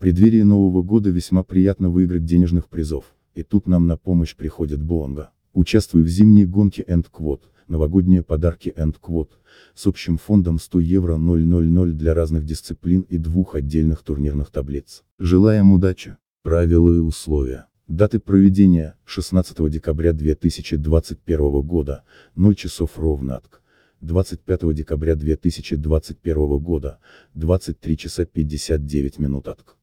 преддверии Нового года весьма приятно выиграть денежных призов, и тут нам на помощь приходит Буонга. Участвуй в зимней гонке End Quote, новогодние подарки End Quote, с общим фондом 100 евро 000 для разных дисциплин и двух отдельных турнирных таблиц. Желаем удачи! Правила и условия. Даты проведения, 16 декабря 2021 года, 0 часов ровно отк. 25 декабря 2021 года, 23 часа 59 минут отк.